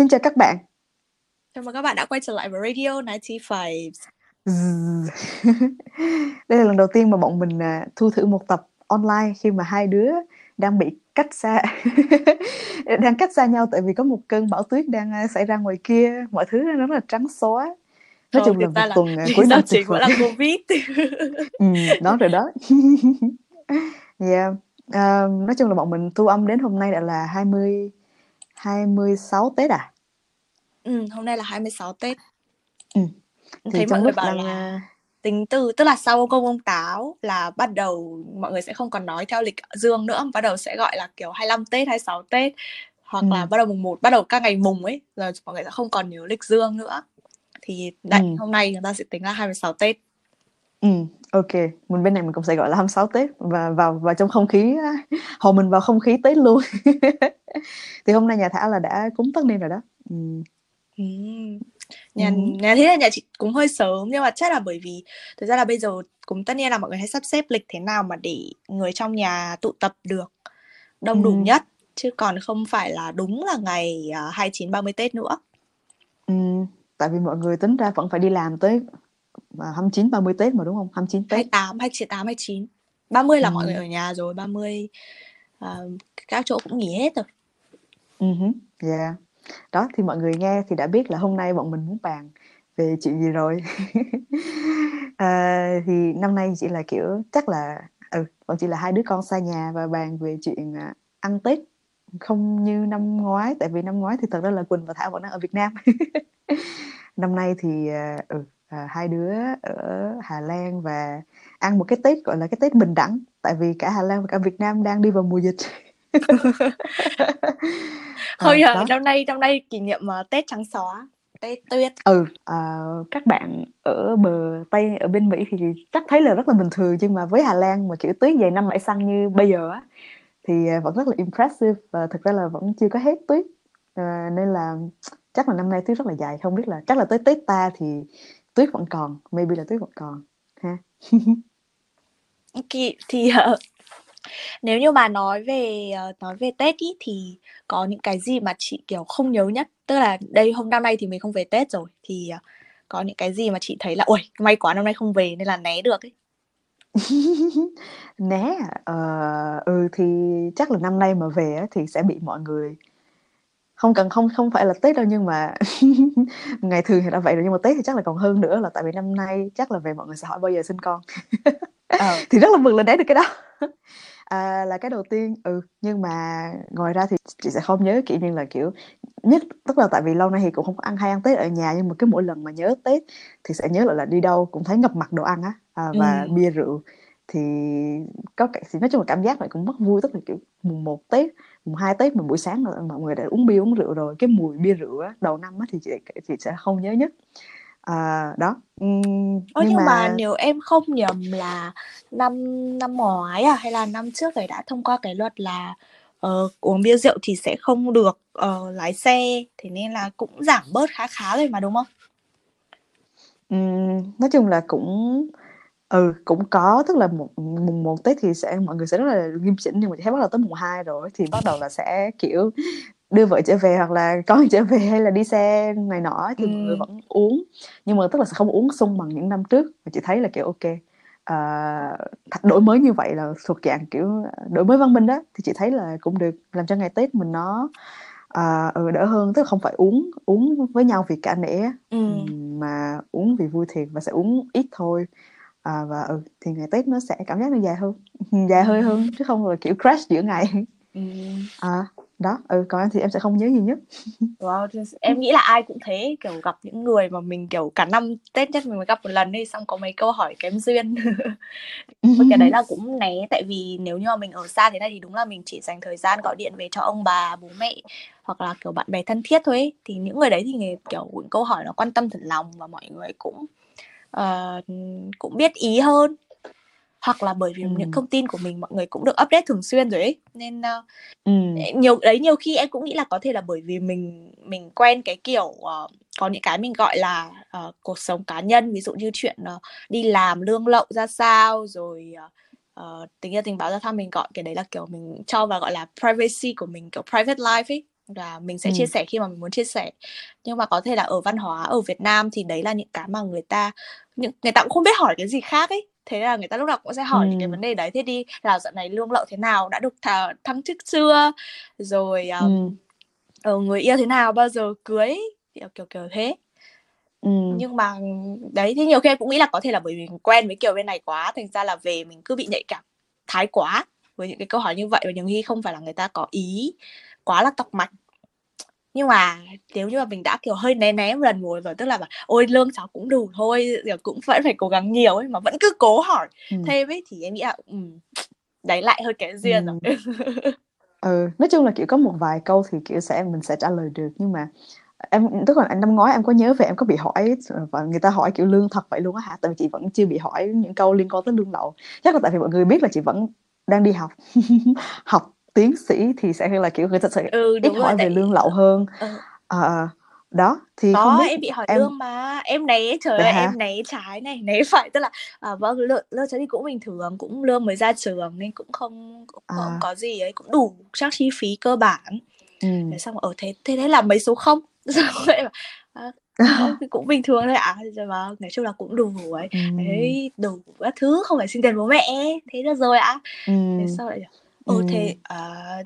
Xin chào các bạn. Chào mừng các bạn đã quay trở lại với Radio 95. Đây là lần đầu tiên mà bọn mình à, thu thử một tập online khi mà hai đứa đang bị cách xa đang cách xa nhau tại vì có một cơn bão tuyết đang à, xảy ra ngoài kia mọi thứ nó rất là trắng xóa nói chung là một là tuần à, cuối năm tuyệt vẫn là Covid. ừ, đó rồi đó yeah. À, nói chung là bọn mình thu âm đến hôm nay đã là 20 26 Tết à ừ, hôm nay là 26 Tết. ừ. Thấy thì mọi trong người bảo đang là à, tính từ tức là sau công ông táo là bắt đầu mọi người sẽ không còn nói theo lịch dương nữa, bắt đầu sẽ gọi là kiểu 25 Tết, 26 Tết hoặc là ừ, bắt đầu mùng 1, bắt đầu các ngày mùng ấy, rồi mọi người sẽ không còn nhớ lịch dương nữa. Thì đấy, ừ. hôm nay chúng ta sẽ tính là 26 Tết. Ừ, ok. Mình bên này mình cũng sẽ gọi là 26 Tết và vào vào trong không khí á, mình vào không khí Tết luôn. Thì hôm nay nhà Thảo là đã cúng tất niên rồi đó. Ừ. Ừ. Nhà, nhà thế là nhà chị cũng hơi sớm nhưng mà chắc là bởi vì thực ra là bây giờ cũng tất nhiên là mọi người hay sắp xếp lịch thế nào mà để người trong nhà tụ tập được đông đủ Ừ. nhất chứ còn không phải là đúng là ngày à, 29 30 Tết nữa. Ừ. Tại vì mọi người tính ra vẫn phải đi làm tới 29 30 Tết mà đúng không? 29 Tết. 28, 28, 29. 30 là Ừ. mọi người ở nhà rồi, 30 à, các chỗ cũng nghỉ hết rồi. Ừ. hứ, Yeah. Đó thì mọi người nghe thì đã biết là hôm nay bọn mình muốn bàn về chuyện gì rồi. à, thì năm nay chỉ là kiểu chắc là ừ, bọn chị là hai đứa con xa nhà và bàn về chuyện à, ăn Tết không như năm ngoái tại vì năm ngoái thì thật ra là Quỳnh và Thảo vẫn đang ở Việt Nam năm nay thì à, ừ, à, hai đứa ở Hà Lan và ăn một cái Tết gọi là cái Tết bình đẳng. Tại vì cả Hà Lan và cả Việt Nam đang đi vào mùa dịch. Thôi à, à, năm nay năm nay kỷ niệm à, Tết trắng xóa, Tết tuyết. ừ à, các bạn ở bờ Tây ở bên Mỹ thì chắc thấy là rất là bình thường nhưng mà với Hà Lan mà kiểu tuyết dày năm bảy xăng như bây giờ á thì vẫn rất là impressive và thực ra là vẫn chưa có hết tuyết. À, nên là chắc là năm nay tuyết rất là dài. Không biết là chắc là tới Tết ta thì tuyết vẫn còn maybe là tuyết vẫn còn ha. Thì, thì ờ, nếu như mà nói về ờ, nói về Tết ý, thì có những cái gì mà chị kiểu không nhớ nhất? Tức là đây hôm năm nay thì mình không về Tết rồi thì ờ, có những cái gì mà chị thấy là ui may quá năm nay không về nên là né được ấy. Né à? Ờ, ừ thì chắc là năm nay mà về thì sẽ bị mọi người không cần không không phải là Tết đâu nhưng mà ngày thường thì đã vậy rồi nhưng mà Tết thì chắc là còn hơn nữa là tại vì năm nay chắc là về mọi người sẽ hỏi bao giờ sinh con. Ờ. Thì rất là mừng là né được cái đó. À, là cái đầu tiên ừ nhưng mà ngoài ra thì chị sẽ không nhớ kiểu như là kiểu nhất tức là tại vì lâu nay thì cũng không có ăn hay ăn Tết ở nhà nhưng mà cứ mỗi lần mà nhớ Tết thì sẽ nhớ lại là đi đâu cũng thấy ngập mặt đồ ăn á à, và ừ. bia rượu. Thì có cái thì nói chung là cảm giác này cũng mất vui tức là kiểu mùng 1 Tết mùng 2 Tết mà buổi sáng là mọi người đã uống bia uống rượu rồi cái mùi bia rượu á đầu năm á thì chị chị sẽ không nhớ nhất à, đó Ừm, Ơ nhưng nhưng mà mà nếu em không nhầm là năm năm ngoái à hay là năm trước rồi đã thông qua cái luật là ờ, uống bia rượu thì sẽ không được ờ, lái xe thế nên là cũng giảm bớt khá khá rồi mà đúng không? ừm, nói chung là cũng ừ cũng có tức là một mùng 1 Tết thì sẽ mọi người sẽ rất là nghiêm chỉnh nhưng mà thấy bắt đầu tới mùng 2 rồi thì bắt đầu là sẽ kiểu đưa vợ trở về hoặc là con trở về hay là đi xe này nọ thì mọi người Ừ. vẫn uống nhưng mà tức là sẽ không uống sung bằng những năm trước và chị thấy là kiểu ok à, th- đổi mới như vậy là thuộc dạng kiểu đổi mới văn minh đó thì chị thấy là cũng được làm cho ngày Tết mình nó à, ừ, đỡ hơn tức là không phải uống uống với nhau vì cả nể Ừ. mà uống vì vui thiệt và sẽ uống ít thôi à, và ừ thì ngày Tết nó sẽ cảm giác nó dài hơn dài hơi hơn chứ không là kiểu crash giữa ngày Ừ. à đó ừ còn em thì em sẽ không nhớ gì nhất Wow, em nghĩ là ai cũng thế kiểu gặp những người mà mình kiểu cả năm Tết nhất mình mới gặp một lần đi xong có mấy câu hỏi kém duyên cái đấy là cũng né tại vì nếu như mà mình ở xa thế này thì đúng là mình chỉ dành thời gian gọi điện về cho ông bà bố mẹ hoặc là kiểu bạn bè thân thiết thôi ấy. thì những người đấy thì kiểu những câu hỏi nó quan tâm thật lòng và mọi người cũng ờ, cũng biết ý hơn. Hoặc là bởi vì Ừ. những thông tin của mình mọi người cũng được update thường xuyên rồi ấy. Nên ờ, ừ nhiều đấy nhiều khi em cũng nghĩ là có thể là bởi vì mình mình quen cái kiểu ờ, có những cái mình gọi là ờ, cuộc sống cá nhân. Ví dụ như chuyện ờ, đi làm lương lậu ra sao rồi ờ, ờ, tình yêu tình báo ra sao mình gọi cái đấy là kiểu mình cho vào gọi là privacy của mình kiểu private life ấy và mình sẽ ừ. chia sẻ khi mà mình muốn chia sẻ. Nhưng mà có thể là ở văn hóa ở Việt Nam thì đấy là những cái mà người ta những người ta cũng không biết hỏi cái gì khác ấy. Thế là người ta lúc nào cũng sẽ hỏi ừ. những cái vấn đề đấy. Thế đi là dạo này lương lậu thế nào? Đã được thả, thăng chức chưa? Rồi um, ừ. người yêu thế nào? Bao giờ cưới? Kiểu kiểu kiểu thế. Ừ. nhưng mà đấy thì nhiều khi em cũng nghĩ là có thể là bởi vì mình quen với kiểu bên này quá thành ra là về mình cứ bị nhạy cảm thái quá với những cái câu hỏi như vậy và nhiều khi không phải là người ta có ý quá là tọc mạch. Nhưng mà nếu như mà mình đã kiểu hơi né né một lần rồi rồi tức là bảo ôi lương cháu cũng đủ thôi giờ cũng vẫn phải cố gắng nhiều ấy mà vẫn cứ cố hỏi ừ. thêm ấy thì em nghĩ là um, đấy lại hơi kém duyên ừ. rồi ừ nói chung là kiểu có một vài câu thì kiểu sẽ mình sẽ trả lời được nhưng mà em tức là năm ngoái em có nhớ về em có bị hỏi và người ta hỏi kiểu lương thật vậy luôn á hả? Tại vì chị vẫn chưa bị hỏi những câu liên quan tới lương lậu. Chắc là tại vì mọi người biết là chị vẫn đang đi học. Học tiến sĩ thì sẽ là kiểu người ta sẽ ừ, ít hỏi về lương lậu hơn ừ. à, đó thì có không biết em bị hỏi em... lương mà em né trời ơi em né trái này né phải tức là à, vâng lương lương cháu thì cũng bình thường cũng lương mới ra trường nên cũng không cũng à. không có gì ấy cũng đủ chắc chi phí cơ bản ừ. xong ở thế thế đấy là mấy số không xong à, cũng bình thường thôi ạ à. rồi mà nói chung là cũng đủ ấy ừ. đấy đủ các thứ không phải xin tiền bố mẹ thế được rồi ạ à. ừ. thế sao lại ừ, ừ. thế à,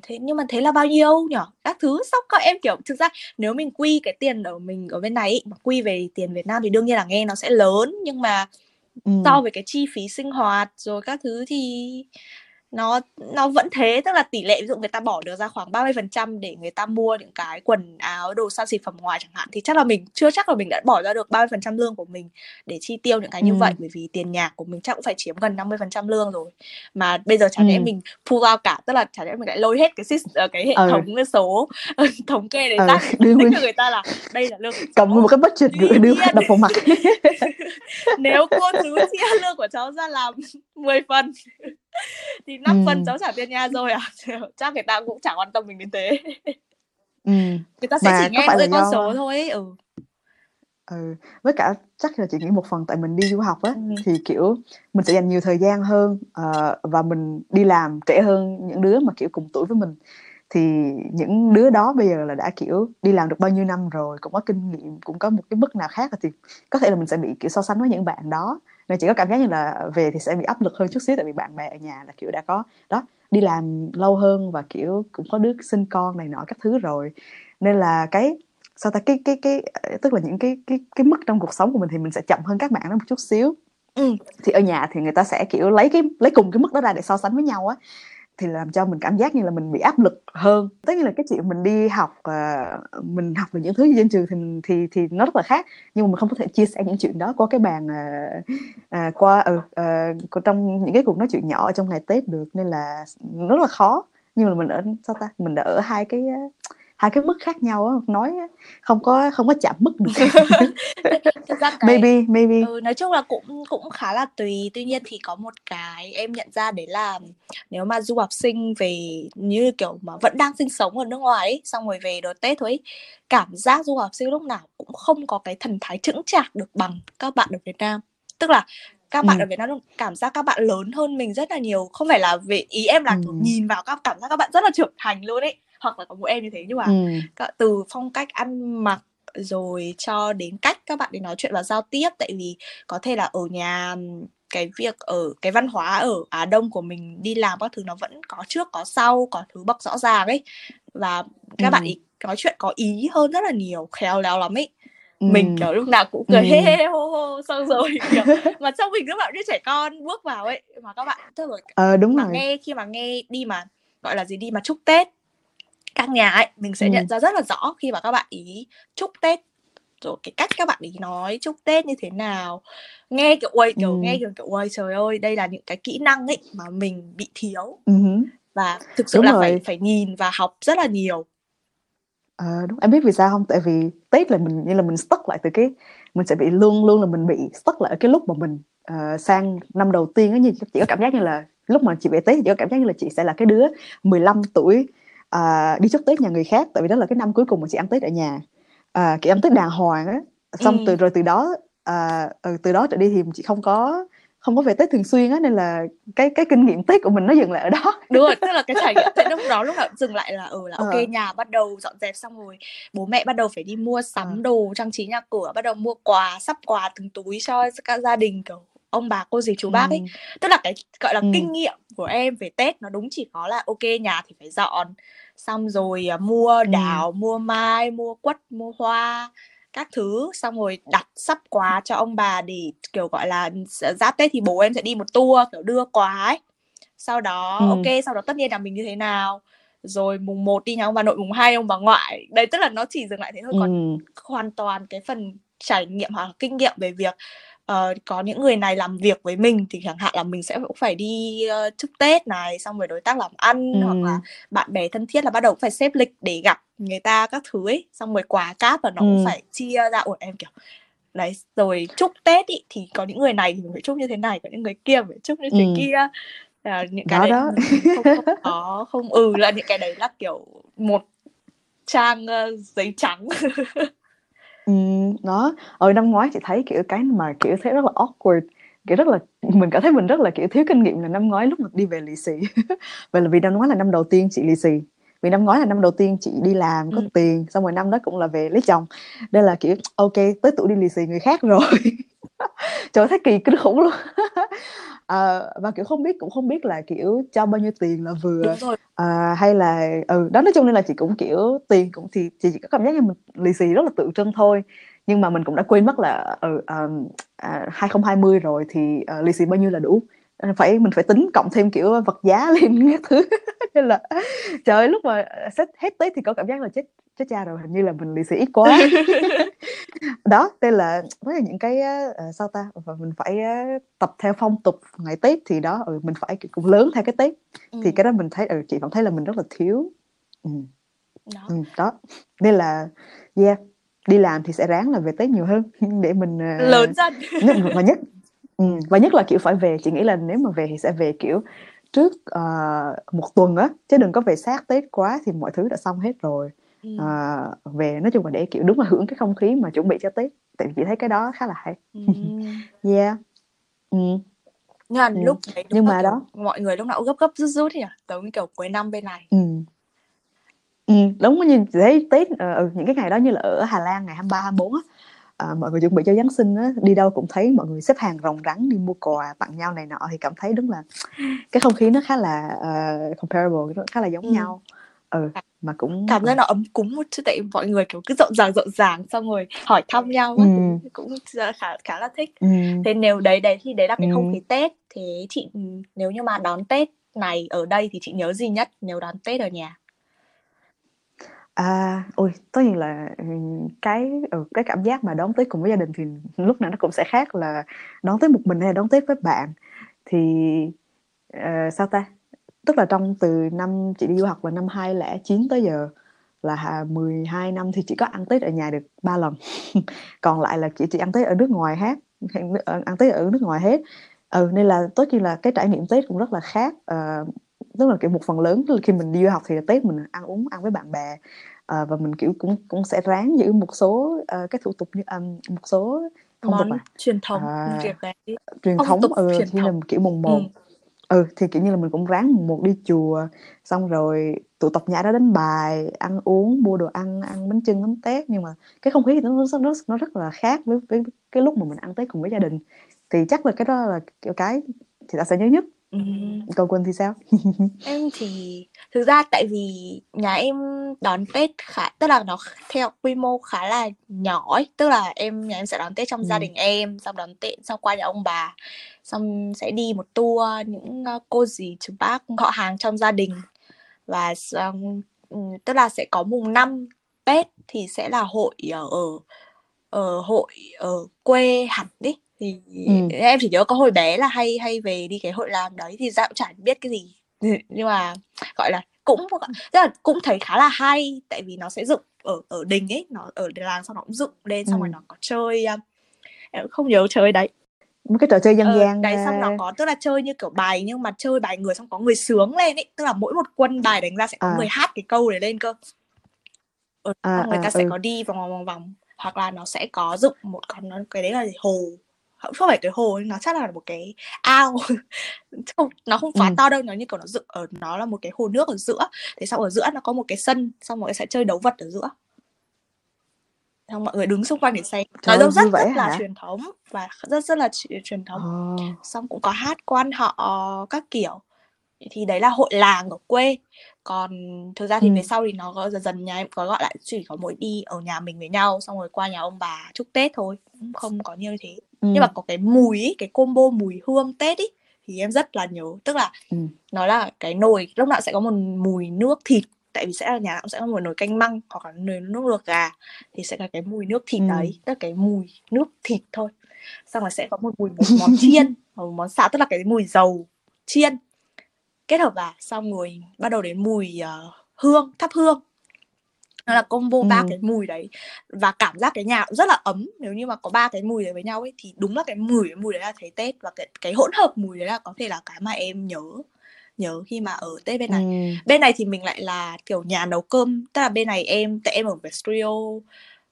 thế nhưng mà thế là bao nhiêu nhỉ các thứ xong các em kiểu thực ra nếu mình quy cái tiền ở mình ở bên này mà quy về tiền Việt Nam thì đương nhiên là nghe nó sẽ lớn nhưng mà ừ. so với cái chi phí sinh hoạt rồi các thứ thì nó nó vẫn thế tức là tỷ lệ ví dụ người ta bỏ được ra khoảng 30% để người ta mua những cái quần áo đồ sang xịt phẩm ngoài chẳng hạn thì chắc là mình chưa chắc là mình đã bỏ ra được 30% lương của mình để chi tiêu những cái như ừ. vậy bởi vì tiền nhà của mình chắc cũng phải chiếm gần 50% lương rồi mà bây giờ chẳng lẽ ừ. mình thu vào cả tức là chẳng lẽ mình lại lôi hết cái ờ, cái hệ ừ. thống số thống kê để ừ. tác đưa cho người ta là đây là lương cầm một cái budget gửi đưa đập vào mặt nếu cô chú chia lương của cháu ra làm 10 phần thì năm ừ. phần cháu trả tiền nhà rồi à chắc người ta cũng chẳng quan tâm mình đến thế ừ. người ta sẽ Mà chỉ nghe mỗi con số thôi ấy. ừ ừ với cả chắc là chị nghĩ một phần tại mình đi du học á ừ. thì kiểu mình sẽ dành nhiều thời gian hơn uh, và mình đi làm trẻ hơn những đứa mà kiểu cùng tuổi với mình thì những đứa đó bây giờ là đã kiểu đi làm được bao nhiêu năm rồi cũng có kinh nghiệm cũng có một cái mức nào khác thì có thể là mình sẽ bị kiểu so sánh với những bạn đó nên chỉ có cảm giác như là về thì sẽ bị áp lực hơn chút xíu tại vì bạn bè ở nhà là kiểu đã có đó đi làm lâu hơn và kiểu cũng có đứa sinh con này nọ các thứ rồi. Nên là cái sao ta cái cái cái tức là những cái cái cái mức trong cuộc sống của mình thì mình sẽ chậm hơn các bạn đó một chút xíu. Ừ. thì ở nhà thì người ta sẽ kiểu lấy cái lấy cùng cái mức đó ra để so sánh với nhau á thì làm cho mình cảm giác như là mình bị áp lực hơn. Tất nhiên là cái chuyện mình đi học uh, mình học về những thứ gì trên trường thì thì thì nó rất là khác nhưng mà mình không có thể chia sẻ những chuyện đó qua cái bàn uh, uh, qua uh, trong những cái cuộc nói chuyện nhỏ ở trong ngày tết được nên là rất là khó. Nhưng mà mình ở sao ta? Mình đã ở hai cái uh, hai cái mức khác nhau á nói không có không có chạm mức được. Thực ra cái, maybe maybe. Ừ, nói chung là cũng cũng khá là tùy. Tuy nhiên thì có một cái em nhận ra đấy là nếu mà du học sinh về như kiểu mà vẫn đang sinh sống ở nước ngoài ấy, xong rồi về đợt tết thôi ấy, cảm giác du học sinh lúc nào cũng không có cái thần thái chững chạc được bằng các bạn ở Việt Nam. Tức là các bạn ừ. ở Việt Nam cảm giác các bạn lớn hơn mình rất là nhiều. Không phải là về ý em là ừ. nhìn vào các cảm giác các bạn rất là trưởng thành luôn ấy hoặc là có một em như thế nhưng mà ừ. từ phong cách ăn mặc rồi cho đến cách các bạn để nói chuyện và giao tiếp tại vì có thể là ở nhà cái việc ở cái văn hóa ở Á Đông của mình đi làm các thứ nó vẫn có trước có sau có thứ bậc rõ ràng ấy và các ừ. bạn ý nói chuyện có ý hơn rất là nhiều khéo léo lắm ấy ừ. mình kiểu lúc nào cũng cười ừ. hê hê hô hô xong rồi kiểu, mà trong mình lúc nào như trẻ con bước vào ấy mà các bạn tức là ờ, đúng mà rồi. nghe khi mà nghe đi mà gọi là gì đi mà chúc Tết các nhà ấy mình sẽ ừ. nhận ra rất là rõ khi mà các bạn ý chúc tết rồi cái cách các bạn ý nói chúc tết như thế nào nghe kiểu ôi kiểu ừ. nghe kiểu kiểu ôi trời ơi đây là những cái kỹ năng ấy mà mình bị thiếu ừ. và thực sự đúng là rồi. phải phải nhìn và học rất là nhiều à, đúng em biết vì sao không tại vì tết là mình như là mình stuck lại từ cái mình sẽ bị luôn luôn là mình bị stuck lại ở cái lúc mà mình uh, sang năm đầu tiên á như chỉ có cảm giác như là lúc mà chị về tết thì chỉ có cảm giác như là chị sẽ là cái đứa 15 tuổi à, đi chúc tết nhà người khác tại vì đó là cái năm cuối cùng mà chị ăn tết ở nhà à, chị ăn tết đàng hoàng á xong ừ. từ rồi từ đó à, từ đó trở đi thì chị không có không có về tết thường xuyên á nên là cái cái kinh nghiệm tết của mình nó dừng lại ở đó đúng rồi tức là cái trải nghiệm tết lúc đó lúc nào dừng lại là ừ là ok ờ. nhà bắt đầu dọn dẹp xong rồi bố mẹ bắt đầu phải đi mua sắm ờ. đồ trang trí nhà cửa bắt đầu mua quà sắp quà từng túi cho các gia đình kiểu ông bà cô dì chú bác ấy ừ. tức là cái gọi là ừ. kinh nghiệm của em về tết nó đúng chỉ có là ok nhà thì phải dọn xong rồi uh, mua đào ừ. mua mai mua quất mua hoa các thứ xong rồi đặt sắp quà cho ông bà để kiểu gọi là giáp tết thì bố em sẽ đi một tour kiểu đưa quà ấy sau đó ừ. ok sau đó tất nhiên là mình như thế nào rồi mùng 1 đi nhà ông bà nội mùng 2 ông bà ngoại đấy tức là nó chỉ dừng lại thế thôi ừ. còn hoàn toàn cái phần trải nghiệm hoặc kinh nghiệm về việc uh, có những người này làm việc với mình thì chẳng hạn là mình sẽ cũng phải đi uh, chúc Tết này xong rồi đối tác làm ăn ừ. hoặc là bạn bè thân thiết là bắt đầu phải xếp lịch để gặp người ta các thứ ấy xong rồi quà cáp và nó ừ. cũng phải chia ra ủa em kiểu đấy rồi chúc Tết ý, thì có những người này thì mình phải chúc như thế này có những người kia phải chúc như thế ừ. kia là những cái đó, đấy đó. không, không có không ừ là những cái đấy là kiểu một trang uh, giấy trắng Ừm, đó, ở năm ngoái chị thấy, kiểu, cái mà, kiểu, thấy rất là awkward, kiểu, rất là mình cảm thấy mình rất là, kiểu, thiếu kinh nghiệm là năm ngoái lúc mà đi về lì xì. Vậy là vì năm ngoái là năm đầu tiên chị lì xì, vì năm ngoái là năm đầu tiên chị đi làm có Ừm. tiền, xong rồi năm đó cũng là về lấy chồng, nên là, kiểu, ok tới tuổi đi lì xì người khác rồi. Trời ơi, thấy kỳ kinh khủng luôn. Ờ, và, kiểu, không biết cũng không biết là, kiểu, cho bao nhiêu tiền là vừa, à, hay là ừ, đó, nói chung nên là chị cũng, kiểu, tiền cũng thì chị chỉ có cảm giác như mình lì xì rất là tượng trưng thôi. Nhưng mà mình cũng đã quên mất là, ừ, ờm, à, 2020 rồi thì, ờ, lì xì bao nhiêu là đủ, phải mình phải tính cộng thêm, kiểu, vật giá lên các thứ. Nên là trời ơi, lúc mà, ờ, sắp hết Tết thì có cảm giác là chết chết cha rồi, hình như là mình lì xì ít quá. Đó, nên là với những cái ờ, sao ta, và mình phải á, tập theo phong tục ngày Tết thì đó, ừ, mình phải, cũng lớn theo cái Tết, thì cái đó mình thấy ừ, chị vẫn thấy là mình rất là thiếu. Ừm. Đó. Ừm, đó, nên là yeah, đi làm thì sẽ ráng là về Tết nhiều hơn để mình, ờ, Lớn dần. và nhất ừm, và nhất là, kiểu, phải về chị nghĩ là nếu mà về thì sẽ về, kiểu, trước, ờ, 1 tuần á, chứ đừng có về sát Tết quá thì mọi thứ đã xong hết rồi. Ờ, về nói chung là để, kiểu, đúng là hưởng cái không khí mà chuẩn bị cho Tết, tại vì chị thấy cái đó khá là hay. Ừm. Yeah. Nhưng mà lúc đấy nhưng mà đó mọi người lúc nào cũng gấp gấp, rút rút ấy nhỉ? Giống như kiểu cuối năm bên này. Ừm, đúng như thấy Tết, ừ, những cái ngày đó như là ở Hà Lan ngày 23, 24 á, ờ, mọi người chuẩn bị cho Giáng sinh á, đi đâu cũng thấy mọi người xếp hàng ròng rắn đi mua quà tặng nhau này nọ thì cảm thấy đúng là cái không khí nó khá là, ờ, comparable, nó khá là giống Ừm. nhau. Ừ, mà cũng Cảm ừ. giác nó ấm cúng một chút tại mọi người, kiểu, cứ rộn ràng, rộn ràng xong rồi hỏi thăm nhau Ừm. cũng khá khá là thích. Ừm. Thế nếu đấy đấy thì đấy là cái không Ừm. khí Tết, thế chị, nếu như mà đón Tết này ở đây thì chị nhớ gì nhất nếu đón Tết ở nhà? À, ôi, tất nhiên là, ừm, cái, ừ, cái cảm giác mà đón Tết cùng với gia đình thì lúc nào nó cũng sẽ khác là đón Tết một mình hay là đón Tết với bạn. Thì, ờ, sao ta, tức là trong từ năm chị đi du học là năm 2009 tới giờ là hà 12 năm thì chỉ có ăn Tết ở nhà được 3 lần, còn lại là chị chỉ ăn Tết ở nước ngoài hết, ờ, ăn Tết ở nước ngoài hết. Ừ, nên là tất nhiên là cái trải nghiệm Tết cũng rất là khác, ờ, tức là, kiểu, một phần lớn khi mình đi du học thì Tết mình ăn uống ăn với bạn bè, ờ, và mình, kiểu, cũng cũng sẽ ráng giữ một số, ờ, cái thủ tục như, ừm, một số phong tục Món à? truyền thống, À, cái truyền thống, tục ừ, truyền như là, thống. kiểu, mùng 1 Ừm. ừ, thì, kiểu như là, mình cũng ráng mùng 1 đi chùa, xong rồi tụ tập nhảy ra đánh bài, ăn uống, mua đồ ăn, ăn bánh chưng, bánh tét, nhưng mà cái không khí thì nó nó nó rất là khác với với cái lúc mà mình ăn Tết cùng với gia đình. Thì chắc là cái đó là, kiểu, cái chị ta sẽ nhớ nhất. Còn Quỳnh thì sao? Em thì thực ra tại vì nhà em đón Tết khá tức là nó theo quy mô khá là nhỏ ấy, tức là em nhà em sẽ đón Tết trong gia Ừm. đình em, xong đón Tết xong qua nhà ông bà, xong sẽ đi một tour những, ơ, cô dì, chú bác, họ hàng trong gia đình. Và xong ừm, tức là sẽ có mùng 5 Tết thì sẽ là hội ở ở hội ở quê hẳn ấy, thì Ừm. em chỉ nhớ có hồi bé là hay hay về đi cái hội làng đấy thì cũng chả biết cái gì. Nhưng mà, gọi là, cũng tức là cũng thấy khá là hay, tại vì nó sẽ dựng ở ở đình ấy, nó ở làng xong nó cũng dựng lên, xong rồi Ừm. nó có chơi, a em không nhớ chơi đấy. Mấy cái trò chơi dân Ờ, gian, đấy, xong nó có tức là chơi như kiểu bài nhưng mà chơi bài người xong có người sướng lên ấy, tức là mỗi một quân bài đánh ra sẽ có người À. hát cái câu đấy lên cơ. Ờ, À, người à, ta sẽ ừ. có đi vòng vòng, vòng vòng, hoặc là nó sẽ có dựng một con cái đấy là? Hồ không phải cái hồ nó chắc là một cái ao. Không nó không quá ừ. to đâu nó như kiểu nó dựng ở nó là một cái hồ nước ở giữa. Thế xong ở giữa nó có một cái sân xong mọi người sẽ chơi đấu vật ở giữa. Xong mọi người đứng xung quanh để xem. Nói chung rất rất là truyền thống và rất rất là truyền thống. Oh. xong cũng có hát quan họ các kiểu. Thì đấy là hội làng ở quê còn thực ra thì ừ. về sau thì nó có dần dần nhà em có gọi lại chỉ có mỗi đi ở nhà mình với nhau xong rồi qua nhà ông bà chúc tết thôi cũng không có như thế ừ. nhưng mà có cái mùi ý, cái combo mùi hương tết ý thì em rất là nhớ tức là ừ. nó là cái nồi lúc nào sẽ có một mùi nước thịt tại vì sẽ là nhà nào cũng sẽ có một nồi canh măng hoặc là nồi nước luộc gà thì sẽ là cái mùi nước thịt ừ. đấy tức là cái mùi nước thịt thôi xong rồi sẽ có một mùi một món chiên một món xào tức là cái mùi dầu chiên kết hợp vào xong rồi bắt đầu đến mùi uh, hương thắp hương. Nó là combo ba ừ. cái mùi đấy. Và cảm giác cái nhà cũng rất là ấm. Nếu như mà có ba cái mùi đấy với nhau ấy thì đúng là cái mùi cái mùi đấy là thấy tết. Và cái cái hỗn hợp mùi đấy là có thể là cái mà em nhớ nhớ khi mà ở tết bên này. Ừ. bên này thì mình lại là kiểu nhà nấu cơm. Tức là bên này em tại em ở về studio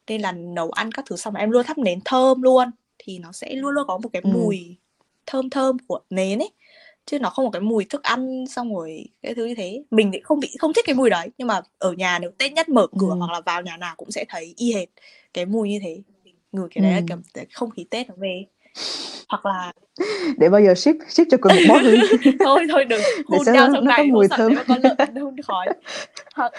nên là nấu ăn các thứ xong em luôn thắp nến thơm luôn. Thì nó sẽ luôn luôn có một cái ừ. mùi thơm thơm của nến ấy chứ nó không có cái mùi thức ăn xong rồi cái thứ như thế. Mình thì không bị không thích cái mùi đấy nhưng mà ở nhà nếu tết nhất mở cửa ừ. hoặc là vào nhà nào cũng sẽ thấy y hệt cái mùi như thế. Ngửi cái đấy ừ. là cái không khí tết nó về. Hoặc là để bao giờ ship ship cho cùng một bó hương thôi thôi đừng. Hôn nhau trong này mùi thơm. con lợn hôn khói. Hoặc,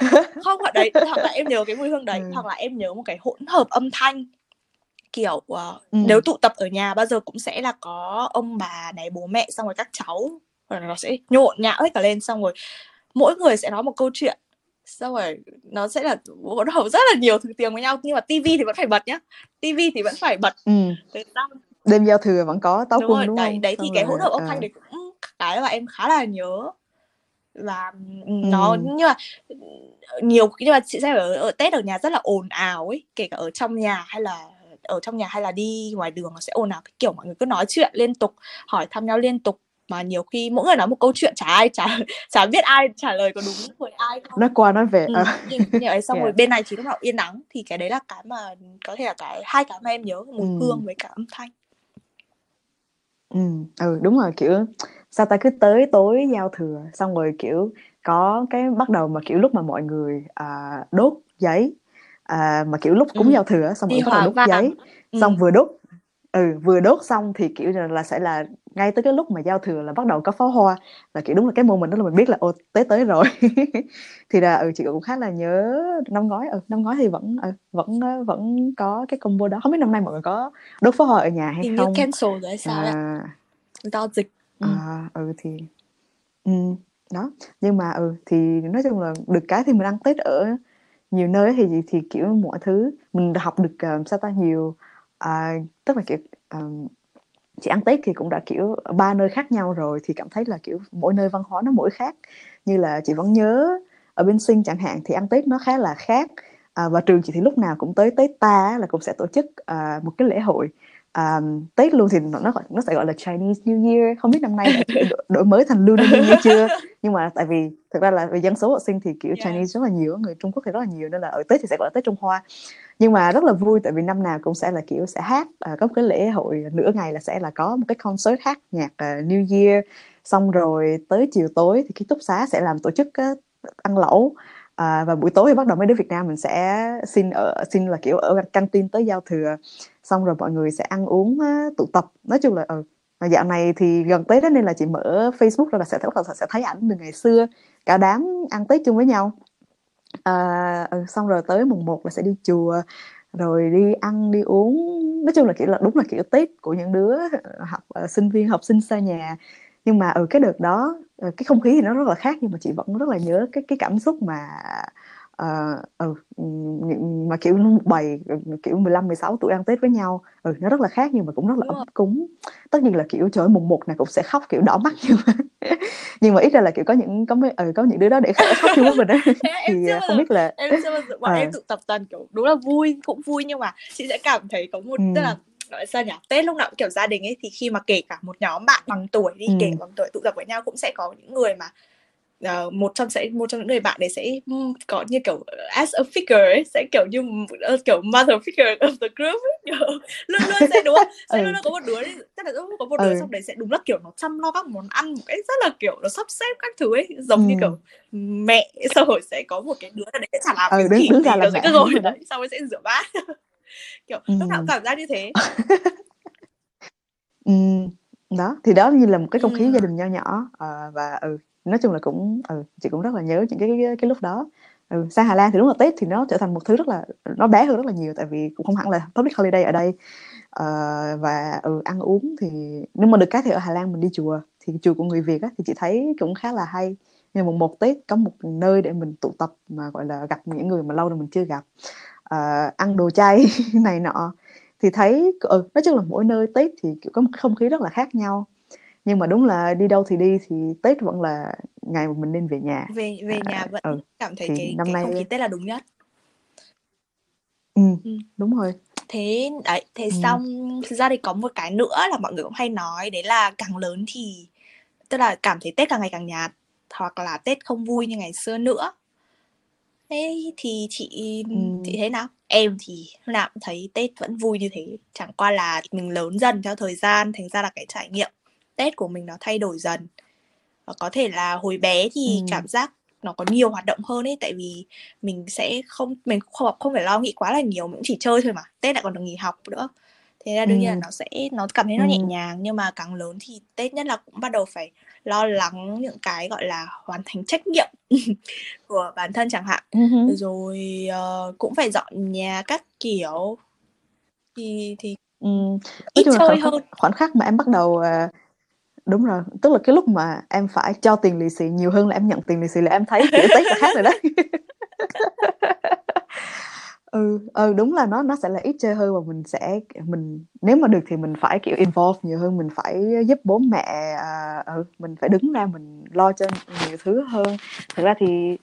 không hoặc đấy hoặc là em nhớ cái mùi hương đấy ừ. hoặc là em nhớ một cái hỗn hợp âm thanh kiểu uh, ừ. nếu tụ tập ở nhà bao giờ cũng sẽ là có ông bà này bố mẹ xong rồi các cháu rồi nó sẽ nhộn nhạo hết cả lên xong rồi mỗi người sẽ nói một câu chuyện xong rồi nó sẽ là hỗn hợp rất là nhiều thứ tiếng với nhau nhưng mà tivi thì vẫn phải bật nhá tivi thì vẫn phải bật ừ. đêm giao thừa vẫn có táo quân đúng đấy, không đấy thì cái hỗn hợp âm thanh à. đấy cũng cái mà em khá là nhớ và nó ừ. nhưng mà nhiều nhưng mà chị sẽ ở, ở tết ở nhà rất là ồn ào ấy kể cả ở trong nhà hay là ở trong nhà hay là đi ngoài đường nó sẽ ồn ào cái kiểu mọi người cứ nói chuyện liên tục hỏi thăm nhau liên tục mà nhiều khi mỗi người nói một câu chuyện chả ai chả chả biết ai trả lời có đúng với ai không nói qua nói về ừ, à. nhưng, nhưng ấy xong yeah. rồi bên này chỉ lúc nào yên nắng thì cái đấy là cái mà có thể là cái hai cái mà em nhớ mùi ừ. hương với cả âm thanh ừ ừ đúng rồi kiểu sao ta cứ tới tối giao thừa xong rồi kiểu có cái bắt đầu mà kiểu lúc mà mọi người à, đốt giấy à, mà kiểu lúc cúng ừ. giao thừa xong rồi bắt đầu đốt vàng. giấy ừ. xong vừa đốt ừ vừa đốt xong thì kiểu là, sẽ là ngay tới cái lúc mà giao thừa là bắt đầu có pháo hoa. Là kiểu đúng là cái môn mình đó là mình biết là ô tết tới rồi. Thì là ừ chị cũng khá là nhớ năm ngoái. Ừ, năm ngoái thì vẫn ừ, vẫn vẫn có cái combo đó. Không biết năm nay mọi người có đốt pháo hoa ở nhà hay thì không? cancel rồi sao à, do dịch. Ừ. à ừ thì ừ, đó. Nhưng mà ừ thì nói chung là được cái thì mình ăn tết ở nhiều nơi thì thì kiểu mọi thứ mình học được uh, sao ta nhiều uh, tức là kiểu uh, chị ăn tết thì cũng đã kiểu ba nơi khác nhau rồi thì cảm thấy là kiểu mỗi nơi văn hóa nó mỗi khác. Như là chị vẫn nhớ ở bên sinh chẳng hạn thì ăn tết nó khá là khác à, và trường chị thì lúc nào cũng tới tết ta là cũng sẽ tổ chức à, một cái lễ hội um, Tết luôn thì nó nó sẽ gọi là Chinese New Year. Không biết năm nay đổi, đổi mới thành Lunar New Year chưa? Nhưng mà tại vì thực ra là về dân số học sinh thì kiểu yeah. Chinese rất là nhiều người Trung Quốc thì rất là nhiều nên là ở Tết thì sẽ gọi là Tết Trung Hoa. Nhưng mà rất là vui tại vì năm nào cũng sẽ là kiểu sẽ hát uh, có một cái lễ hội nửa ngày là sẽ là có một cái concert hát nhạc uh, New Year. Xong rồi tới chiều tối thì ký túc xá sẽ làm tổ chức uh, ăn lẩu à, và buổi tối thì bắt đầu mấy đứa Việt Nam mình sẽ xin ở xin là kiểu ở căng tin tới giao thừa. Xong rồi mọi người sẽ ăn uống tụ tập. Nói chung là ừ, dạo này thì gần tết đó nên là chị mở facebook rồi là sẽ thấy sẽ thấy ảnh từ ngày xưa. Cả đám ăn tết chung với nhau. À, ừ, xong rồi tới mùng 1 là sẽ đi chùa rồi đi ăn đi uống. Nói chung là kiểu là đúng là kiểu tết của những đứa học uh, sinh viên học sinh xa nhà nhưng mà ở ừ, cái đợt đó cái không khí thì nó rất là khác nhưng mà chị vẫn rất là nhớ cái cái cảm xúc mà ờ ừ, mà kiểu một bầy kiểu 15 16 tuổi ăn Tết với nhau ừ nó rất là khác nhưng mà cũng rất là ấm cúng tất nhiên là kiểu trời mùng một này cũng sẽ khóc kiểu đỏ mắt nhưng mà nhưng mà ít ra là kiểu có những có mấy ừ, có những đứa đó để khóc chung với mình đó thì à, không biết là em chưa bao giờ bọn à. em tụ tập toàn kiểu đúng là vui cũng vui nhưng mà chị sẽ cảm thấy có một ừ. tức là nói sao nhỉ tết lúc nào cũng kiểu gia đình ấy thì khi mà kể cả một nhóm bạn bằng tuổi đi ừ. kể bằng tuổi tụ tập với nhau cũng sẽ có những người mà uh, một trong sẽ một trong những người bạn đấy sẽ có như kiểu as a figure ấy, sẽ kiểu như uh, kiểu mother figure of the group ấy, kiểu, luôn luôn sẽ đúng không sẽ ừ. luôn có một đứa chắc là có một đứa ừ. trong đấy sẽ đúng là kiểu nó chăm lo các món ăn một cách rất là kiểu nó sắp xếp các thứ ấy giống ừ. như kiểu mẹ sau rồi sẽ có một cái đứa là đấy chả làm ừ, cái gì đứng ra là sẽ cứ ngồi đấy sau rồi sẽ rửa bát kiểu ừ. lúc nào cảm giác như thế. Ừ đó thì đó như là một cái không khí gia đình nho nhỏ à, và ừ nói chung là cũng ừ, chị cũng rất là nhớ những cái cái, cái lúc đó. Ừ, sang Hà Lan thì đúng là Tết thì nó trở thành một thứ rất là nó bé hơn rất là nhiều tại vì cũng không hẳn là public holiday ở đây. Uh, và ừ, ăn uống thì nếu mà được cái thì ở Hà Lan mình đi chùa thì chùa của người Việt á, thì chị thấy cũng khá là hay. Nhưng mùng một Tết có một nơi để mình tụ tập mà gọi là gặp những người mà lâu rồi mình chưa gặp uh, ăn đồ chay này nọ. Thì thấy ừ, nói chung là mỗi nơi Tết thì kiểu có một không khí rất là khác nhau. Nhưng mà đúng là đi đâu thì đi thì Tết vẫn là ngày mà mình nên về nhà. Về về nhà à, vẫn ừ. cảm thấy cái năm cái nay không khí Tết là đúng nhất. Ừ, ừ. đúng rồi. Thế đấy thế ừ. xong thực ra thì có một cái nữa là mọi người cũng hay nói đấy là càng lớn thì tức là cảm thấy Tết càng ngày càng nhạt hoặc là Tết không vui như ngày xưa nữa thế thì chị ừ. chị thấy nào? Em thì lúc nào cũng thấy Tết vẫn vui như thế chẳng qua là mình lớn dần theo thời gian thành ra là cái trải nghiệm Tết của mình nó thay đổi dần. Và có thể là hồi bé thì ừ. cảm giác nó có nhiều hoạt động hơn ấy tại vì mình sẽ không mình không không phải lo nghĩ quá là nhiều mình cũng chỉ chơi thôi mà Tết lại còn được nghỉ học nữa. Thế là đương nhiên là nó sẽ nó cảm thấy nó nhẹ nhàng nhưng mà càng lớn thì Tết nhất là cũng bắt đầu phải lo lắng những cái gọi là hoàn thành trách nhiệm của bản thân chẳng hạn uh-huh. rồi uh, cũng phải dọn nhà các kiểu thì thì ừ. ít chơi khoảnh, hơn khoảnh khắc mà em bắt đầu uh, đúng rồi tức là cái lúc mà em phải cho tiền lì xì nhiều hơn là em nhận tiền lì xì là em thấy kiểu tết khác rồi đó ừ ừ đúng là nó nó sẽ là ít chơi hơn và mình sẽ mình nếu mà được thì mình phải kiểu involve nhiều hơn mình phải giúp bố mẹ à, ừ, mình phải đứng ra mình lo cho nhiều thứ hơn. Thực ra thì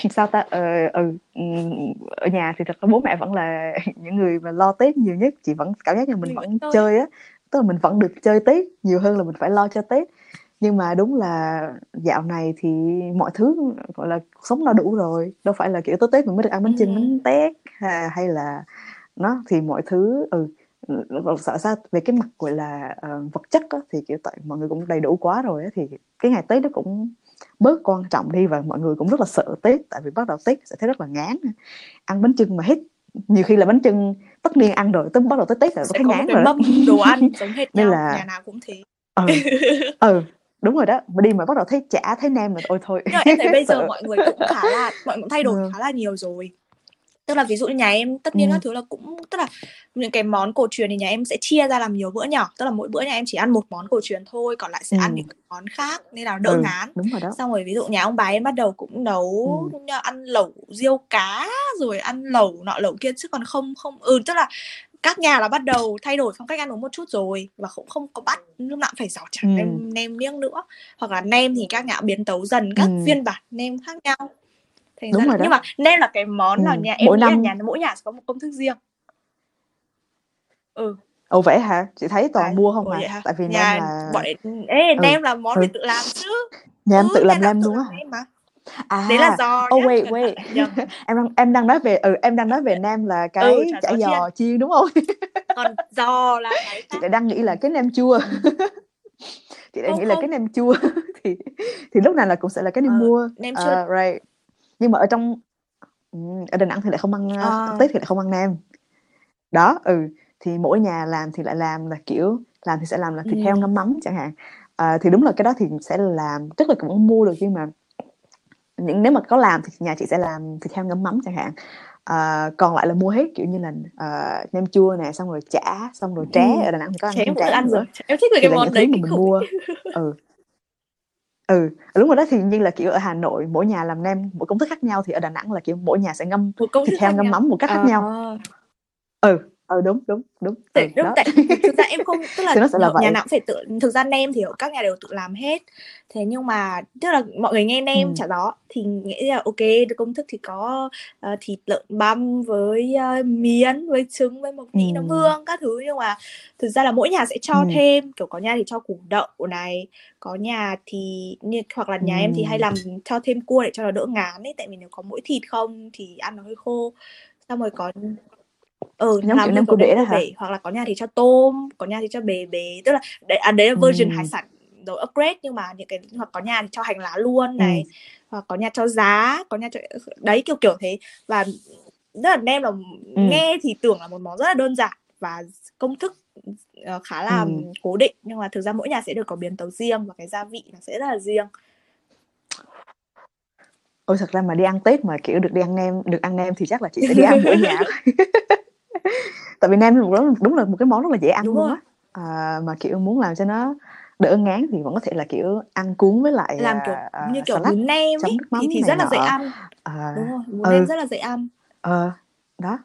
sao ta? Ờ, ừ, ở nhà thì thật ra bố mẹ vẫn là những người mà lo tết nhiều nhất chị vẫn cảm giác như mình vẫn chơi á. Tức là mình vẫn được chơi tết nhiều hơn là mình phải lo cho tết nhưng mà đúng là dạo này thì mọi thứ gọi là cuộc sống nó đủ rồi. Đâu phải là kiểu tới tết mình mới được ăn bánh chưng bánh tét à, hay là nó thì mọi thứ ừ sợ sao? Về cái mặt gọi là uh, vật chất á, thì kiểu tại mọi người cũng đầy đủ quá rồi á, thì cái ngày tết nó cũng bớt quan trọng đi và mọi người cũng rất là sợ tết tại vì bắt đầu tết sẽ thấy rất là ngán ăn bánh chưng mà hết nhiều khi là bánh chưng tất niên ăn rồi tới bắt đầu tới tết là thấy ngán rồi mâm đồ ăn giống hết nên nhau, là nhà nào cũng thế. Ừ, ừ đúng rồi đó mà đi mà bắt đầu thấy chả thấy nem là ôi thôi nhưng mà em thấy bây giờ mọi người cũng khá là mọi người cũng thay đổi ừ. khá là nhiều rồi tức là ví dụ như nhà em tất nhiên ừ. các thứ là cũng tức là những cái món cổ truyền thì nhà em sẽ chia ra làm nhiều bữa nhỏ tức là mỗi bữa nhà em chỉ ăn một món cổ truyền thôi còn lại sẽ ừ. ăn những món khác nên là đỡ ừ, ngán đúng rồi đó xong rồi ví dụ nhà ông bà em bắt đầu cũng nấu ừ. ăn lẩu riêu cá rồi ăn lẩu nọ lẩu kia chứ còn không không ừ tức là các nhà là bắt đầu thay đổi phong cách ăn uống một chút rồi và cũng không có bắt lúc nào phải giỏ chẳng ừ. nem nem miếng nữa hoặc là nem thì các nhà biến tấu dần các ừ. phiên bản nem khác nhau Thành Đúng ra rồi đó. nhưng mà nem là cái món ừ. là nhà em mỗi năm nhà mỗi nhà sẽ có một công thức riêng ừ Ồ vậy hả? Chị thấy toàn à, mua không à? Tại vì nhà nem là bọn ấy, ê, ừ. nem là món ừ. phải tự làm chứ. Nhà em ừ, tự làm nem luôn á. À, đấy là giò oh wait wait. Em đang em đang nói về ừ em đang nói về nam là ừ, cái ừ, chả giò chiên. chiên đúng không? Còn giò là chị lại đang nghĩ là cái nem chua. Chị lại nghĩ không. là cái nem chua. Thì thì lúc này là cũng sẽ là cái nem ờ, mua. nem chua. uh, right. Nhưng mà ở trong ở Đà Nẵng thì lại không ăn à. Tết thì lại không ăn nem. Đó ừ thì mỗi nhà làm thì lại làm là kiểu làm thì sẽ làm là thịt ừ. heo ngâm mắm chẳng hạn. À, thì đúng là cái đó thì sẽ làm tức là cũng mua được nhưng mà những nếu mà có làm thì nhà chị sẽ làm thịt heo ngâm mắm chẳng hạn. À, còn lại là mua hết kiểu như là uh, nem chua nè xong rồi chả xong rồi tré. Ừ. ở đà nẵng thì có ăn tré ăn rồi. Em thích cái món đấy mình mua. ừ. Ừ đúng rồi đó. Thì như là kiểu ở Hà Nội mỗi nhà làm nem mỗi công thức khác nhau thì ở Đà Nẵng là kiểu mỗi nhà sẽ ngâm thịt heo ngâm mắm một cách khác à. nhau. ừ ờ đúng đúng đúng tại, đúng, tại thực ra em không tức là nó sẽ là vậy nhà nào cũng phải tự thực ra nem thì các nhà đều tự làm hết thế nhưng mà tức là mọi người nghe nem ừ. chả đó thì nghĩ là ok công thức thì có uh, thịt lợn băm với uh, miến với trứng với mộc nhĩ ừ. nấm hương các thứ nhưng mà thực ra là mỗi nhà sẽ cho ừ. thêm kiểu có nhà thì cho củ đậu này có nhà thì như hoặc là nhà ừ. em thì hay làm cho thêm cua để cho nó đỡ ngán ấy tại vì nếu có mỗi thịt không thì ăn nó hơi khô xong rồi có ừ Giống làm kiểu bể cua đó hả? bể hoặc là có nhà thì cho tôm có nhà thì cho bề bề tức là đấy, à, đấy là version Ừm. hải sản rồi upgrade nhưng mà những cái hoặc có nhà thì cho hành lá luôn này hoặc có nhà cho giá có nhà cho đấy kiểu kiểu thế và rất là nem là Ừm. nghe thì tưởng là một món rất là đơn giản và công thức ờ, khá là Ừm. cố định nhưng mà thực ra mỗi nhà sẽ được có biến tấu riêng và cái gia vị nó sẽ rất là riêng Ôi thật ra mà đi ăn Tết mà kiểu được đi ăn nem, được ăn nem thì chắc là chị sẽ đi ăn mỗi nhà. Tại vì nem đúng, đúng là một cái món rất là dễ ăn Đúng luôn á. À, mà kiểu muốn làm cho nó đỡ ngán thì vẫn có thể là kiểu ăn cuốn với lại làm kiểu à, à, như kiểu bún nem ấy nước mắm thì thì rất là dễ ăn À, đúng rồi bún ừ. nem rất là dễ ăn Ờ, đó.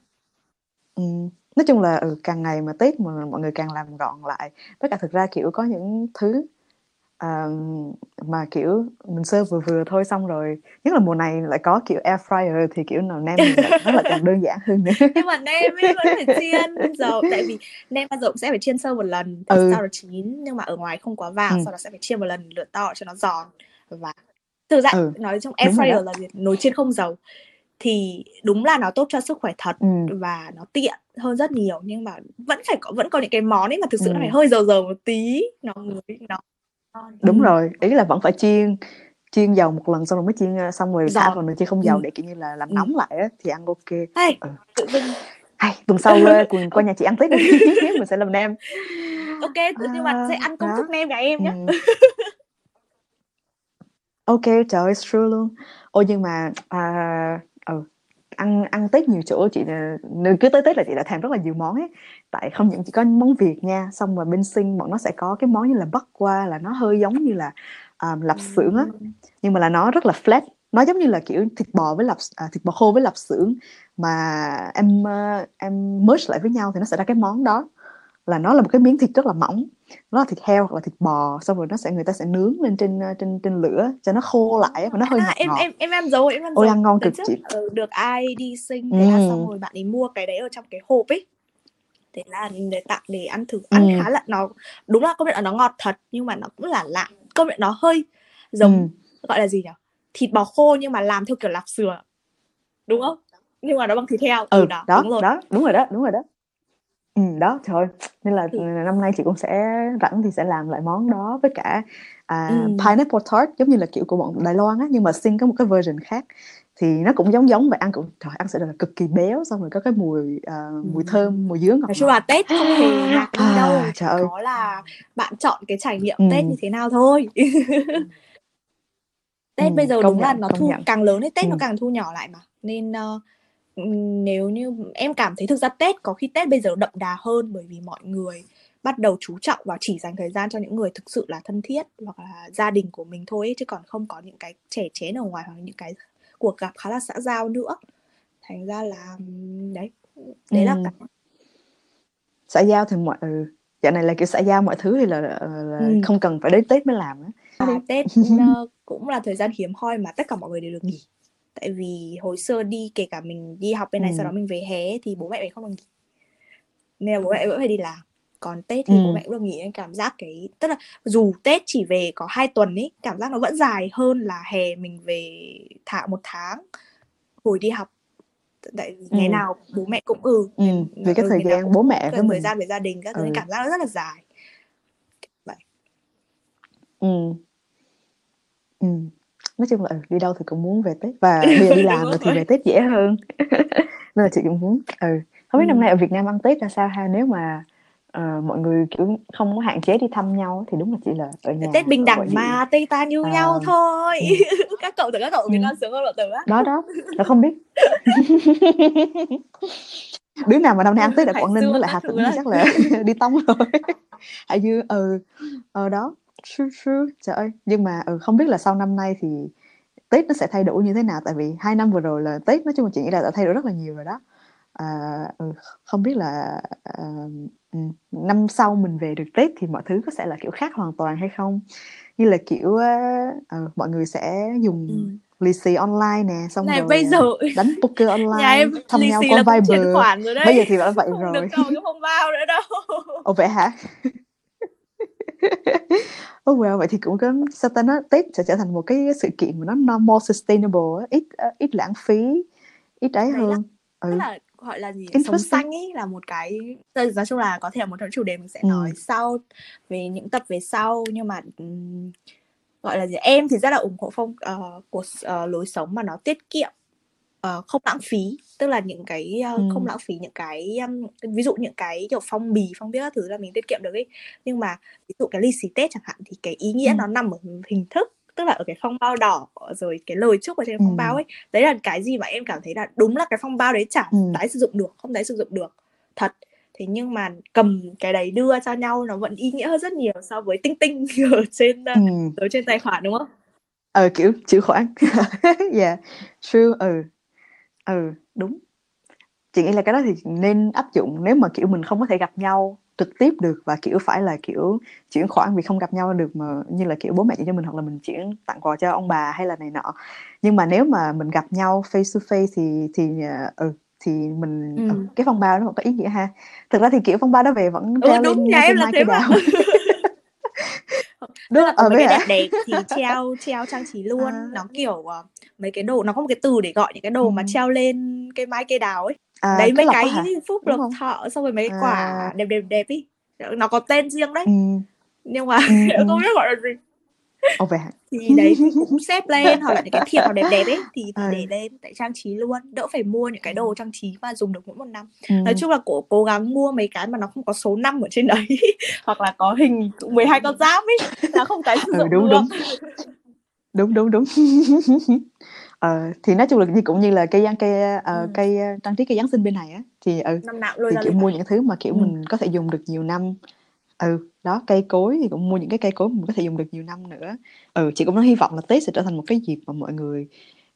Ừm, nói chung là ừ, càng ngày mà Tết mà mọi người càng làm gọn lại. Với cả thực ra kiểu có những thứ à, mà kiểu mình sơ vừa vừa thôi xong rồi nhất là mùa này lại có kiểu air fryer thì kiểu nào nem nó lại càng đơn giản hơn nữa nhưng mà nem ấy vẫn phải chiên dầu tại vì nem bao giờ cũng sẽ phải chiên sâu một lần Ừ. sau đó chín nhưng mà ở ngoài không quá vàng Ừ. sau đó sẽ phải chiên một lần lửa to cho nó giòn và thực ra Ừ, nói trong air fryer là gì nồi chiên không dầu thì đúng là nó tốt cho sức khỏe thật Ừ. và nó tiện hơn rất nhiều nhưng mà vẫn phải có vẫn có những cái món ấy mà thực sự Ừ. nó phải hơi dầu dầu một tí nó mới nó. Đúng rồi ý là vẫn phải chiên chiên dầu một lần xong rồi mới chiên ờ, xong rồi thả Giòn. vào nồi chiên không dầu Ừ. để kiểu như là làm Ừ. nóng lại á thì ăn ok Hay, Ừ. tự dưng hay tuần sau cùng qua nhà chị ăn tết đi mình sẽ làm nem ok nhưng mà sẽ ăn công thức nem nhà em nhé Ừ. ok trời ơi true luôn ôi nhưng mà à, ừ, ăn ăn tết nhiều chỗ chị nếu cứ tới tết là chị đã thèm rất là nhiều món ấy tại không những chỉ có món việt nha xong rồi bên sinh bọn nó sẽ có cái món như là bắc qua là nó hơi giống như là um, lạp xưởng á. Nhưng mà là nó rất là flat nó giống như là kiểu thịt bò với lạp à, thịt bò khô với lạp xưởng. Mà em ờ, em merge lại với nhau thì nó sẽ ra cái món đó. Là nó là một cái miếng thịt rất là mỏng. Nó là thịt heo hoặc là thịt bò xong rồi nó sẽ người ta sẽ nướng lên trên ờ, trên trên lửa cho nó khô lại và nó hơi à, ngọt em ngọt. em em ăn rồi em ăn ôi rồi. ăn ngon cực chị. ờ, được ai đi sinh thế là Ừ. xong rồi bạn ấy mua cái đấy ở trong cái hộp ấy thế là để tặng để ăn thử ăn Ừ. khá là nó đúng là công nhận là nó ngọt thật nhưng mà nó cũng là lạ công nhận nó hơi giống gọi là gì nhỉ thịt bò khô nhưng mà làm theo kiểu lạp sườn đúng không nhưng mà nó bằng thịt heo ừ đó, đó đúng rồi đó đúng rồi đó đúng rồi đó ừ đó trời ơi. nên là Ừ. năm nay chị cũng sẽ rảnh thì sẽ làm lại món đó với cả à, Ừ. pineapple tart giống như là kiểu của bọn Đài Loan á nhưng mà xin có một cái version khác thì nó cũng giống giống và ăn cũng trời ăn sẽ là cực kỳ béo xong rồi có cái mùi à, mùi thơm mùi dứa ngọt nói chung là tết không hề nhạc đi À, đâu trời ơi. có là bạn chọn cái trải nghiệm Ừ. tết như thế nào thôi Tết Ừ, bây giờ đúng là nhận, nó công thu nhận. càng lớn ấy Tết nó Ừ. càng thu nhỏ lại mà nên ừm, nếu như em cảm thấy thực ra Tết có khi Tết bây giờ đậm đà hơn bởi vì mọi người bắt đầu chú trọng và chỉ dành thời gian cho những người thực sự là thân thiết hoặc là gia đình của mình thôi ấy, chứ còn không có những cái trẻ chén ở ngoài hoặc là những cái cuộc gặp khá là xã giao nữa thành ra là đấy đấy là Ừ. cái xã giao thì mọi ừ. dạo này là kiểu xã giao mọi thứ thì là, là, là Ừ. không cần phải đến Tết mới làm á À, Tết ờ, cũng là thời gian hiếm hoi mà tất cả mọi người đều được nghỉ. Tại vì hồi xưa đi kể cả mình đi học bên này Ừ. sau đó mình về hè thì bố mẹ mình không được nghỉ. Nên là bố mẹ vẫn phải đi làm. Còn Tết thì Ừ. bố mẹ cũng được nghỉ nên cảm giác cái tức là dù Tết chỉ về có 2 tuần ấy, cảm giác nó vẫn dài hơn là hè mình về thả một tháng hồi đi học. Tại vì ngày Ừ. nào bố mẹ cũng ừ, Ừ, vì cái ừ, thời gian bố mẹ với cần thời gian với gia đình các thứ Ừ. cảm giác nó rất là dài. Vậy. Ừ. Ừ. nói chung là ừ, đi đâu thì cũng muốn về Tết và bây giờ đi làm rồi thì về Tết dễ hơn nên là chị cũng muốn ừ không biết năm Ừ. nay ở Việt Nam ăn Tết ra sao ha nếu mà ờ, mọi người kiểu không có hạn chế đi thăm nhau thì đúng là chỉ là ở nhà Tết bình đẳng mà Tây ta như À, nhau thôi. ừ. các cậu tưởng các cậu ở Việt. Nam sướng hơn bọn tớ á. Đó đó. Là không biết. Đứa nào mà năm nay ăn Tết ở Quảng Ninh với lại Hà Tĩnh thì chắc là đi tông rồi. Hải Dương ừ. Ờ đó. Trời ơi. Nhưng mà ừ, không biết là sau năm nay thì Tết nó sẽ thay đổi như thế nào? Tại vì hai năm vừa rồi là Tết nói chung là chị nghĩ là đã thay đổi rất là nhiều rồi đó à, ừ, không biết là à, năm sau mình về được Tết thì mọi thứ có sẽ là kiểu khác hoàn toàn hay không? Như là kiểu uh, mọi người sẽ dùng ừ. lì xì online nè xong này rồi bây giờ đánh poker online nhà em thăm nhau qua Viber. rồi đấy. bây giờ thì đã vậy không rồi. được cái phong bao nữa đâu. Ồ vậy hả? Oh well vậy thì cũng có sao ta nói Tết sẽ trở thành một cái sự kiện mà nó more sustainable ít ít lãng phí ít ấy hơn. Là, ừ. là gọi là gì sống xanh ấy là một cái nói chung là có thể là một chủ đề mình sẽ ừ. nói sau về những tập về sau nhưng mà um, gọi là gì em thì rất là ủng hộ phong uh, cuộc uh, lối sống mà nó tiết kiệm uh, không lãng phí tức là những cái uh, ừ. không lãng phí những cái um, ví dụ những cái kiểu phong bì phong biết các thứ là mình tiết kiệm được ấy nhưng mà ví dụ cái lì xì tết chẳng hạn thì cái ý nghĩa ừ. nó nằm ở hình thức tức là ở cái phong bao đỏ rồi cái lời chúc ở trên phong ừ. bao ấy đấy là cái gì mà em cảm thấy là đúng là cái phong bao đấy chẳng ừ. tái sử dụng được không tái sử dụng được. Thật. Thế nhưng mà cầm cái đấy đưa cho nhau nó vẫn ý nghĩa hơn rất nhiều so với tinh tinh ở trên ờ, ừ. ở trên tài khoản đúng không? Ờ kiểu chữ khoản yeah true ừ. Ừ đúng. Chị nghĩ là cái đó thì nên áp dụng nếu mà kiểu mình không có thể gặp nhau trực tiếp được và kiểu phải là kiểu chuyển khoản vì không gặp nhau được mà như là kiểu bố mẹ chuyển cho mình hoặc là mình chuyển tặng quà cho ông bà hay là này nọ nhưng mà nếu mà mình gặp nhau face to face thì thì ờ, ừ thì mình ừ. ừ. cái phong bao nó có ý nghĩa ha thực ra thì kiểu phong bao đó về vẫn treo ừ, đúng, lên trên hai cây đào đúng là có mấy cái đẹp đẹp thì treo treo trang trí luôn à. nó kiểu uh, mấy cái đồ nó có một cái từ để gọi những cái đồ ừ. mà treo lên cái mái cây đào ấy à, đấy mấy cái phúc lộc thọ xong rồi mấy cái quả à. đẹp đẹp đẹp ý nó có tên riêng đấy ừ. nhưng mà ừ. không biết gọi là gì Ồ vậy Thì đấy cũng xếp lên hoặc là những cái thiệp nào đẹp đẹp ấy thì, thì để lên tại trang trí luôn, đỡ phải mua những cái đồ trang trí mà dùng được mỗi một năm. Ừ. Nói chung là cố cố gắng mua mấy cái mà nó không có số năm ở trên đấy hoặc là có hình 12 con giáp ấy là không tái sử dụng ừ, đúng, được. Đúng đúng đúng. Ờ, thì nói chung là như cũng như là cây cây uh, ừ. cây trang trí cây Giáng sinh bên này á thì ừ, năm nào lôi thì ra kiểu mua những thứ mà kiểu ừ. mình có thể dùng được nhiều năm ừ đó cây cối thì cũng mua những cái cây cối mình có thể dùng được nhiều năm nữa ừ chị cũng hy vọng là tết sẽ trở thành một cái dịp mà mọi người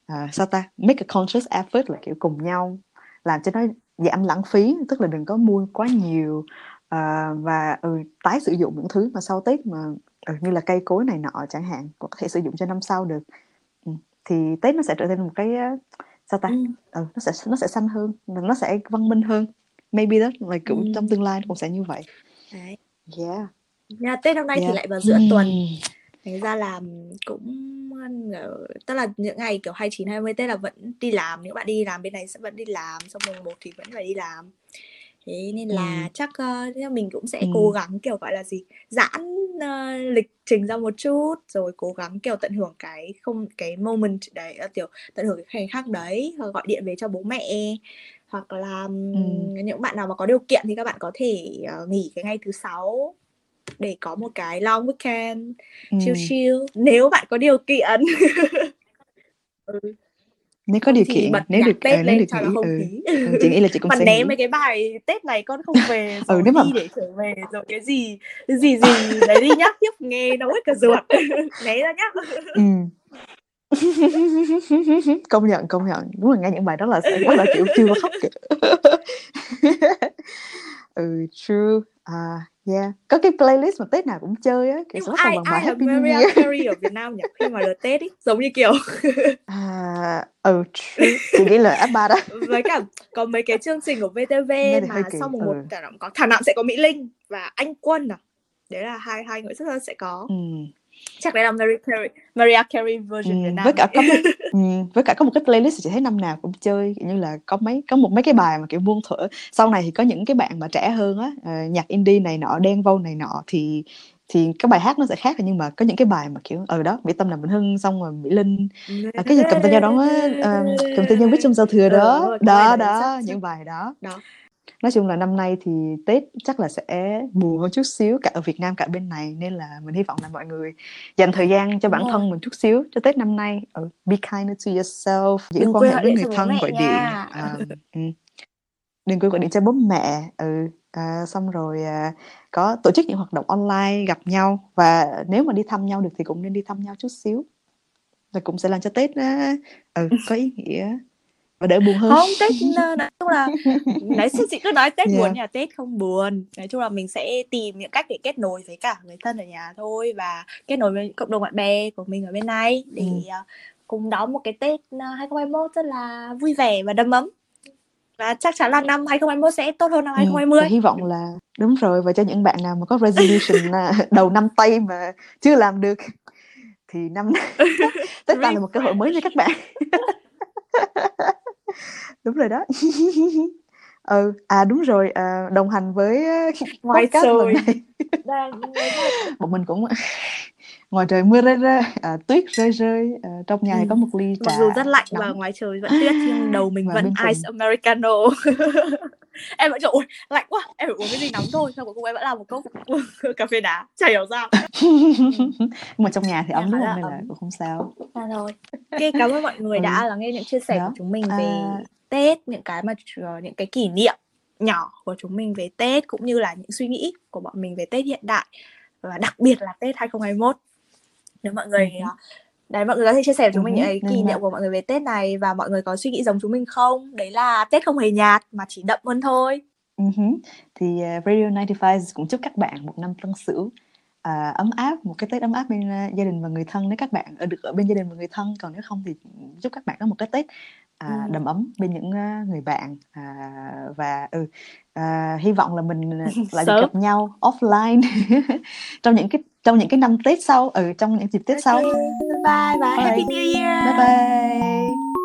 à, sao ta make a conscious effort là kiểu cùng nhau làm cho nó giảm lãng phí tức là đừng có mua quá nhiều à, và ừ, tái sử dụng những thứ mà sau tết mà ừ, như là cây cối này nọ chẳng hạn có thể sử dụng cho năm sau được thì tết nó sẽ trở thành một cái sao ta ừ. ừ nó sẽ nó sẽ xanh hơn nó sẽ văn minh hơn maybe đó là cũng ừ. trong tương lai cũng sẽ như vậy Đấy. Yeah. Nha, Tết năm nay thì lại vào giữa tuần. Thành ra là cũng tức là những ngày kiểu 29 20 Tết là vẫn đi làm, những bạn đi làm bên này sẽ vẫn đi làm, xong mùng 1 thì vẫn phải đi làm. Thế nên là Ừm. chắc uh, mình cũng sẽ cố gắng kiểu gọi là gì giãn uh, lịch trình ra một chút rồi cố gắng kiểu tận hưởng cái không cái moment đấy uh, kiểu tận hưởng cái khoảnh khắc đấy gọi điện về cho bố mẹ hoặc là ừ. những bạn nào mà có điều kiện thì các bạn có thể uh, nghỉ cái ngày thứ sáu để có một cái long weekend ừ. chill chill nếu bạn có điều kiện ừ. Nếu có điều kiện nếu được Tết uh, nếu được nghĩ ừ. ừ. chị nghĩ là chị cũng mà sẽ ném mấy cái bài Tết này con không về rồi ừ, nếu mà... đi để trở về rồi cái gì gì gì đấy đi nhá tiếp nghe nó hết cả ruột. Né ra nhá. Ừ. Công nhận công nhận. Đúng là nghe những bài đó là sẽ bắt đầu kiểu kêu khóc kìa ừ true. À yeah. Có cái playlist mà tết nào cũng chơi á kiểu số ai bài Happy New Year. Carey ở Việt Nam nhỉ? Khi mà được tết ý giống như kiểu. À ừ chị nghĩ là app ba đó. Với cả có mấy cái chương trình của VTV mà sau mùng một ừ. có thả nặng sẽ có Mỹ Linh và anh Quân à? Đấy là hai hai người rất là sẽ có. Ừ chắc đấy là Mariah Carey, Mariah Carey version ừ, Việt Nam với cả có mấy, ừ, với cả có một cái playlist chị thấy năm nào cũng chơi như là có mấy có một mấy cái bài mà kiểu buông thở. Sau này thì có những cái bạn mà trẻ hơn á uh, nhạc indie này nọ đen vâu này nọ thì thì cái bài hát nó sẽ khác nhưng mà có những cái bài mà kiểu ở ừ đó mỹ tâm là bình hưng xong rồi mỹ linh. À, cái gì cầm tay nhau đó uh, cầm tay nhau viết trong giao thừa đó. Ừ, đó đó, đó những bài đó. Đó nói chung là năm nay thì tết chắc là sẽ buồn hơn chút xíu cả ở việt nam cả bên này nên là mình hy vọng là mọi người dành thời gian cho bản thân mình chút xíu cho tết năm nay. Ừ, be kind to yourself giữ quan hệ với người thân gọi điện um, đừng quên gọi điện cho bố mẹ ừ à, xong rồi à, có tổ chức những hoạt động online gặp nhau. Và nếu mà đi thăm nhau được thì cũng nên đi thăm nhau chút xíu. Và cũng sẽ làm cho tết á, ừ, có ý nghĩa và đỡ buồn hơn không tết nói chung là nói chị cứ nói tết yeah. buồn nhà tết không buồn nói chung là mình sẽ tìm những cách để kết nối với cả người thân ở nhà thôi và kết nối với cộng đồng bạn bè của mình ở bên này để ừ. cùng đón một cái tết 2021 rất là vui vẻ và đầm ấm và chắc chắn là năm 2021 sẽ tốt hơn năm 2020. Ừ, hy vọng là đúng rồi và cho những bạn nào mà có resolution đầu năm tây mà chưa làm được thì năm Tết ta là một cơ hội mới cho các bạn. đúng rồi đó. ừ à đúng rồi à, đồng hành với ngoài trời bọn mình cũng ngoài trời mưa rơi rơi à, tuyết rơi rơi à, trong nhà ừ. có một ly trà mặc dù rất lạnh nóng. và ngoài trời vẫn tuyết nhưng đầu mình và vẫn ice cùng. americano em vẫn ôi lạnh quá em phải uống cái gì nóng thôi. Xong cuối cùng em vẫn làm một cốc cà phê đá chả hiểu sao. Nhưng mà trong nhà thì ấm đúng không? Nên là cũng không sao. À, rồi. Ok cảm ơn mọi người ừ. đã lắng nghe những chia sẻ Đó. của chúng mình về à... tết những cái mà những cái kỷ niệm nhỏ của chúng mình về Tết cũng như là những suy nghĩ của bọn mình về Tết hiện đại và đặc biệt là Tết 2021 nếu mọi người ừ. Đấy mọi người có thể chia sẻ với chúng mình những cái kỷ niệm của mọi người về Tết này và mọi người có suy nghĩ giống chúng mình không đấy là Tết không hề nhạt mà chỉ đậm hơn thôi uh-huh. thì uh, Radio 95 cũng chúc các bạn một năm tân sửu à, ấm áp một cái tết ấm áp bên uh, gia đình và người thân nếu các bạn ở được ở bên gia đình và người thân còn nếu không thì chúc các bạn có một cái tết à, ừ. đầm ấm bên những uh, người bạn à, và ừ à, hy vọng là mình lại được gặp nhau offline. Trong những cái trong những cái năm Tết sau ừ trong những dịp Tết okay. sau. Bye bye, bye. Happy New Year. Bye bye